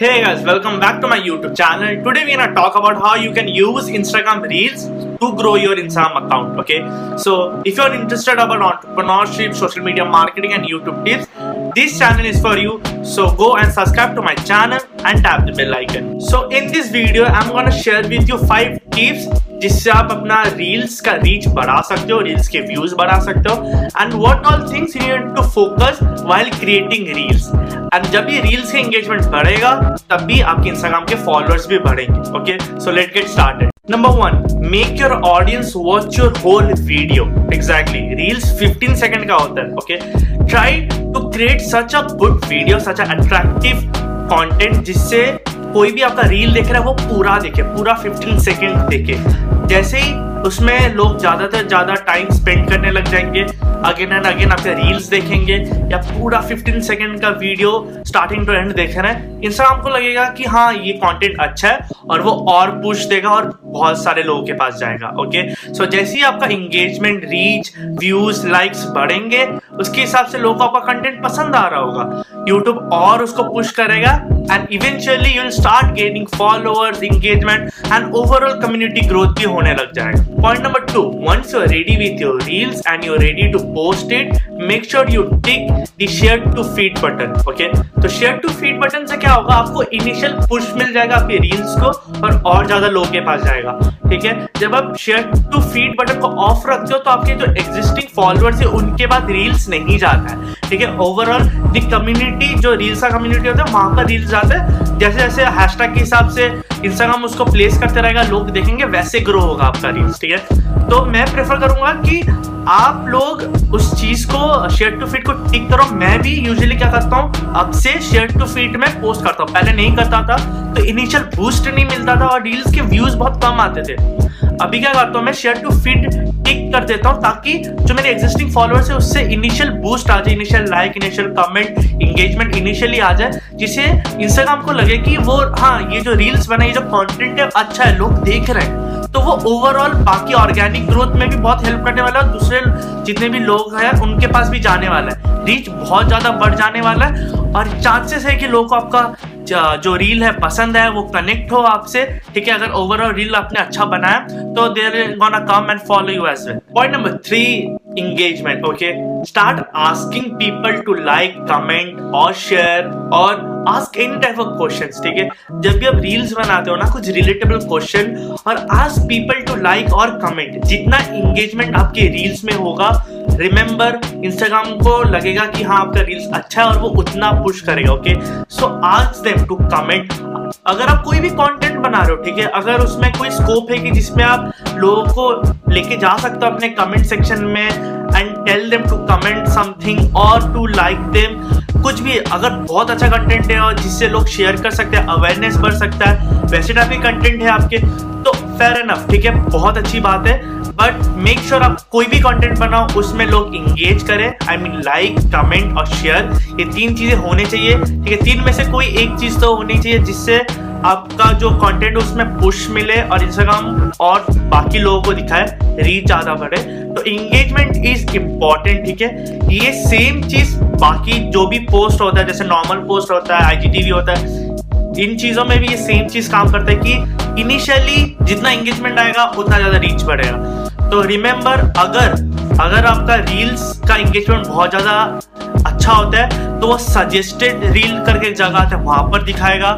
Hey guys, welcome back to my YouTube channel. Today we're gonna talk about how you can use Instagram Reels to grow your Instagram account. Okay, so if you're interested about entrepreneurship, social media marketing, and YouTube tips, this channel is for you. So go and subscribe to my channel and tap the bell icon. So in this video, I'm gonna share with you five tips जिससे आप अपना reels का reach बढ़ा सकते हो reels के views बढ़ा सकते हो। And what all things you need to focus while creating reels and जब ये रील्स के एंगेजमेंट बढ़ेगा, तब भी आपके इंस्टाग्राम के फॉलोअर्स भी बढ़ेंगे okay so let get started number one make your audience watch your whole video exactly reels 15 second का होता है okay try to create such a good video such attractive content जिससे कोई भी आपका रील देख रहा है, वो पूरा देखे, पूरा फिफ्टीन सेकेंड देखे। जैसे ही उसमें लोग ज़्यादा से ज़्यादा टाइम स्पेंड करने लग जाएँगे। अगेन एंड अगेन आपके रील्स देखेंगे या पूरा 15 सेकंड का वीडियो स्टार्टिंग टू एंड देख रहे हैं। इंस्टाग्राम को लगेगा कि हाँ ये कंटेंट अच्छा है और वो और पुश देगा और बहुत सारे लोगों के पास जाएगा ओके सो so, जैसे ही आपका इंगेजमेंट रीच व्यूज़ लाइक्स बढ़ेंगे उसके हिसाब से लोगों को आपका कंटेंट पसंद आ रहा होगा। यूट्यूब और उसको पुश करेगा and eventually you will start gaining followers engagement and overall community growth भी होने लग जाएगा। Point number two once you are ready with your reels and you are ready to post it make sure you tick the share to feed button okay तो share to feed button से क्या होगा? आपको initial push मिल जाएगा आपके reels को और और ज़्यादा लोगों के पास जाएगा, ठीक है? जब आप शेयर टू फ़ीड बटन को ऑफ़ रखते हो तो आपके जो एग्जिस्टिंग फॉलोअर्स है, उनके बाद रील्स नहीं जाता है, ठीक है? ओवरऑल द कम्युनिटी जो रील्स का कम्युनिटी होता है, वहाँ पर रील्स जाते हैं। जैसे जैसे हैशटैग के हिसाब से इंस्टाग्राम उसको प्लेस करते रहेगा, लोग देखेंगे, वैसे ग्रो होगा आपका रील्स ठीक है? तो मैं प्रेफर करूँगा कि आप लोग उस चीज़ को शेयर टू फीट को टिक करो। मैं भी यूजुअली क्या करता हूँ, अब से शेयर टू फीट में पोस्ट करता हूँ। पहले नहीं करता था तो इनिशियल बूस्ट नहीं मिलता था और रील्स के व्यूज़ बहुत कम आते थे। अभी क्या करता हूँ, मैं शेयर टू फ़ीड टिक कर देता हूँ ताकि जो मेरे एग्जिस्टिंग फॉलोअर्स है, उससे इनिशियल बूस्ट आ जाए initial like initial comment engagement initially आ जाए जिससे इंस्टाग्राम को लगे कि वो हाँ ये जो रील्स बनाई जो कंटेंट है अच्छा है, लोग देख रहे हैं। तो वो ओवरऑल बाकी ऑर्गेनिक ग्रोथ में भी बहुत हेल्प करने वाला है दूसरे जितने भी लोग हैं, उनके पास भी जाने वाला है। रीच बहुत ज़्यादा बढ़ जाने वाला है और चांसेस है कि लोग को आपका जो रील है, पसंद है, वो कनेक्ट हो आपसे, ठीक है? अगर ओवरऑल रील आपने अच्छा बनाया तो there gonna come and follow you as well point number three engagement, okay? Start asking people to like, comment, or share और ask any type of questions, ठीक है? जब भी आप रील्स बनाते हो ना, कुछ रिलेटेबल क्वेश्चन और ask people to like और comment, जितना engagement आपके रील्स में होगा रिमेंबर इंस्टाग्राम को लगेगा कि हाँ आपका रील्स अच्छा है और वो उतना पुश करेगा okay so ask them to comment अगर आप कोई भी कंटेंट बना रहे हो, ठीक है? अगर उसमें कोई स्कोप है कि जिसमें आप लोगों को लेके जा सकते हो अपने कमेंट सेक्शन में and tell them to comment something और टू लाइक देम कुछ भी, अगर बहुत अच्छा कंटेंट है और जिससे लोग शेयर कर सकते हैं अवेयरनेस बढ़ सकता है, वैसे टाइप के कंटेंट है आपके तो फेयर एनफ ठीक है? बहुत अच्छी बात है। बट मेक श्योर आप कोई भी कंटेंट बनाओ, उसमें लोग इंगेज करें। आई मीन लाइक कमेंट और शेयर ये तीन चीज़ें होने चाहिए। ठीक है, तीन में से कोई एक चीज़ तो होनी चाहिए जिससे आपका जो कंटेंट उसमें पुश मिले और इंस्टाग्राम और बाकी लोगों को दिखाए रीच ज़्यादा बढ़े। तो इंगेजमेंट इज़ इंपॉर्टेंट ठीक है? ये सेम चीज़ बाकी जो भी पोस्ट होता है, जैसे नॉर्मल पोस्ट होता है आईजीटीवी होता है, इन चीज़ों में भी ये सेम चीज़ काम करता है कि इनिशियली जितना एंगेजमेंट आएगा, उतना ज़्यादा रीच बढ़ेगा। तो रिमेंबर अगर अगर आपका रील्स का एंगेजमेंट बहुत ज़्यादा अच्छा होता है तो वो सजेस्टेड रील करके एक जगह आता है, वहाँ पर दिखाएगा।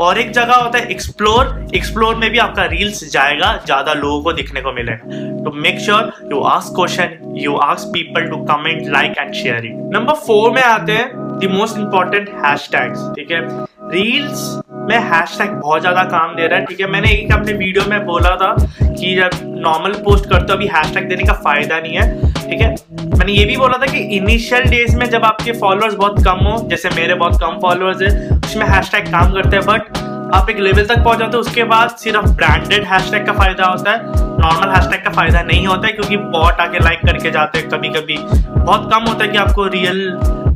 और एक जगह होता है एक्सप्लोर एक्सप्लोर में भी आपका रील्स जाएगा, ज़्यादा लोगों को दिखने को मिलेगा तो make sure you ask question you ask people to comment like and share it number four में आते हैं द मोस्ट इंपॉर्टेंट हैशटैग्स ठीक है? रील्स में हैशटैग बहुत ज़्यादा काम दे रहा है, ठीक है? मैंने एक अपने वीडियो में बोला था कि जब नॉर्मल पोस्ट करते हो, अभी हैशटैग देने का फ़ायदा नहीं है, ठीक है? मैंने ये भी बोला था कि इनिशियल डेज़ में जब आपके फॉलोअर्स बहुत कम हो, जैसे मेरे बहुत कम फॉलोअर्स है, उसमें हैशटैग काम करते हैं बट आप एक लेवल तक पहुँच जाते हो, उसके बाद सिर्फ़ ब्रांडेड हैशटैग का फ़ायदा होता है नॉर्मल हैशटैग का फ़ायदा नहीं होता है, क्योंकि बॉट आके लाइक करके जाते हैं कभी कभी बहुत कम होता है कि आपको रियल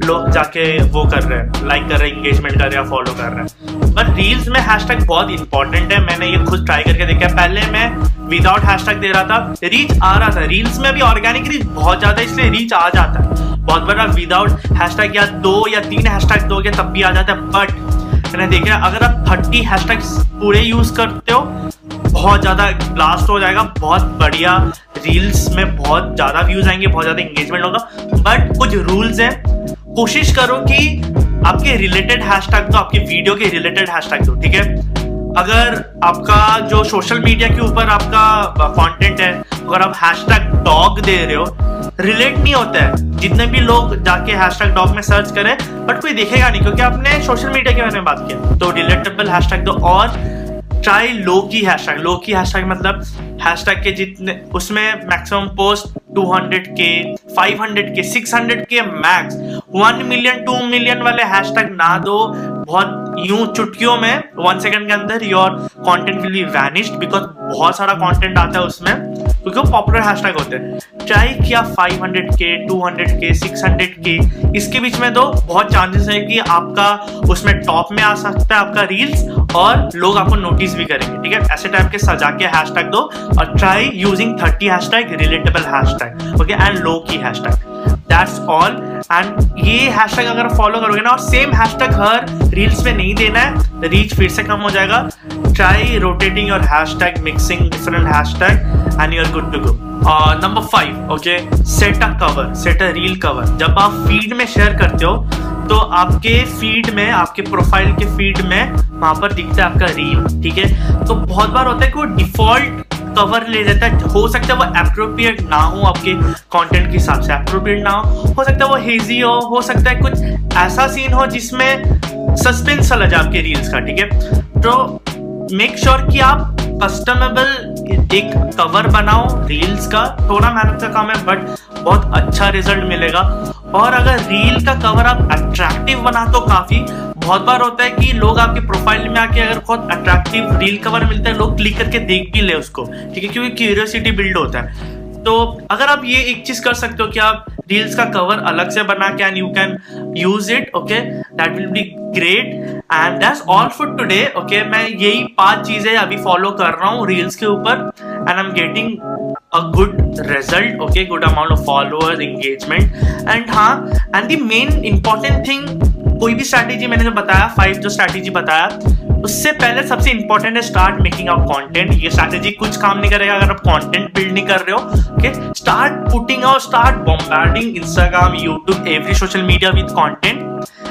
लोग जाके वो कर रहे हैं लाइक कर रहे हैं इंगेजमेंट कर रहे हैं फॉलो कर रहे हैं। बट रील्स में हैशटैग बहुत इंपॉर्टेंट है। मैंने ये खुद ट्राई करके देखा। पहले मैं विदाउट हैशटैग दे रहा था रीच आ रहा था। रील्स में भी ऑर्गेनिक रीच बहुत ज़्यादा इसलिए रीच आ जाता है। बहुत बार आप विदाउट हैशटैग या दो या तीन हैशटैग दोगे, तब भी आ जाता है। बट मैंने देखा अगर आप थर्टी हैशटैग्स पूरे यूज़ करते हो, बहुत ज़्यादा ब्लास्ट हो जाएगा। बहुत बढ़िया रील्स में बहुत ज़्यादा व्यूज़ आएँगे, बहुत ज़्यादा इंगेजमेंट होगा। बट कुछ रूल्स हैं। कोशिश करो कि आपके रिलेटेड हैशटैग दो आपके वीडियो के रिलेटेड हैशटैग दो ठीक है? अगर आपका जो सोशल मीडिया के ऊपर आपका कंटेंट है, अगर आप हैशटैग डॉग दे रहे हो रिलेट नहीं होता है। जितने भी लोग जाके हैशटैग डॉग में सर्च करें बट कोई देखेगा नहीं, क्योंकि आपने सोशल मीडिया के बारे में बात किया। तो रिलेटेबल हैशटैग दो और try low key hashtag low key hashtag मतलब हैशटैग के जितने, उसमें मैक्सिमम पोस्ट 200 के 500 के 600 के मैक्स 1 मिलियन 2 मिलियन वाले हैशटैग ना दो. बहुत यूँ चुटकियों में वन सेकंड के अंदर your content will be vanished because बहुत सारा कंटेंट आता है उसमें, क्योंकि वो पॉपुलर हैशटैग होते हैं। ट्राई किया 500 के 200 के 600 के इसके बीच में तो बहुत चांसेस है कि आपका उसमें टॉप में आ सकता है आपका रील्स और लोग आपको नोटिस भी करेंगे, ठीक है? ऐसे टाइप के सजा के हैशटैग दो और try using 30 hashtag relatable hashtag okay and low key hashtag that's all and ये हैशटैग अगर फॉलो करोगे ना, और सेम हैशटैग हर रील्स में नहीं देना है रीच फिर से कम हो जाएगा। Try rotating your hashtag mixing different hashtag and you are good to go number five okay set a cover set a reel cover जब आप फ़ीड में शेयर करते हो तो आपके फ़ीड में, आपके प्रोफ़ाइल के फ़ीड में वहाँ पर दिखता है आपका रील ठीक है? तो बहुत बार होता है कि वो डिफ़ॉल्ट कवर ले लेता है। हो सकता है वो अप्रोप्रिएट ना हो आपके कंटेंट के हिसाब से। अप्रोप्रिएट ना हो। हो सकता है वो हेजी हो। हो सकता है कुछ ऐसा सीन हो जिसमें सस्पेंस चला जाए आपके रील्स का, ठीक है? तो मेक श्योर कि आप कस्टमेबल एक कवर बनाओ रील्स का। थोड़ा मेहनत का काम है बट बहुत अच्छा रिज़ल्ट मिलेगा। और अगर रील का कवर आप अट्रैक्टिव बना तो काफ़ी बहुत बार होता है कि लोग आपके प्रोफ़ाइल में आके अगर बहुत अट्रैक्टिव रील कवर मिलता है, लोग क्लिक करके देख भी ले उसको, ठीक है? क्योंकि क्यूरियोसिटी बिल्ड होता है। तो अगर आप ये एक चीज़ कर सकते हो कि आप रील्स का कवर अलग से बना के and you can use it okay that will be great and that's all for today okay मैं यही पाँच चीज़ें अभी फॉलो कर रहा हूँ रील्स के ऊपर and I am getting a good result, okay? Good amount of followers, engagement. And हाँ and the main important thing कोई भी स्ट्रैटेजी मैंने जो बताया फाइव जो स्ट्रैटेजी बताया, उससे पहले सबसे इंपॉर्टेंट है स्टार्ट मेकिंग आउट कंटेंट ये स्ट्रैटेजी कुछ काम नहीं करेगा अगर आप कंटेंट बिल्ड नहीं कर रहे हो okay start putting out start bombarding Instagram YouTube every social media with content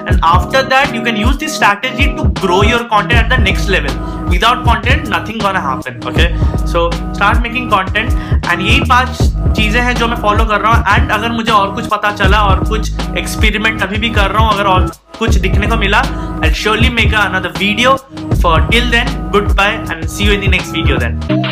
and after that, you can use this strategy to grow your content at the next level. Without content, nothing gonna happen, okay? So, start making content. And यही पाँच चीज़ें हैं जो मैं follow कर रहा हूँ। And अगर मुझे और कुछ पता चला और कुछ एक्सपेरिमेंट अभी भी कर रहा हूँ, अगर और कुछ दिखने को मिला I surely make another video for till then goodbye and see you in the next video then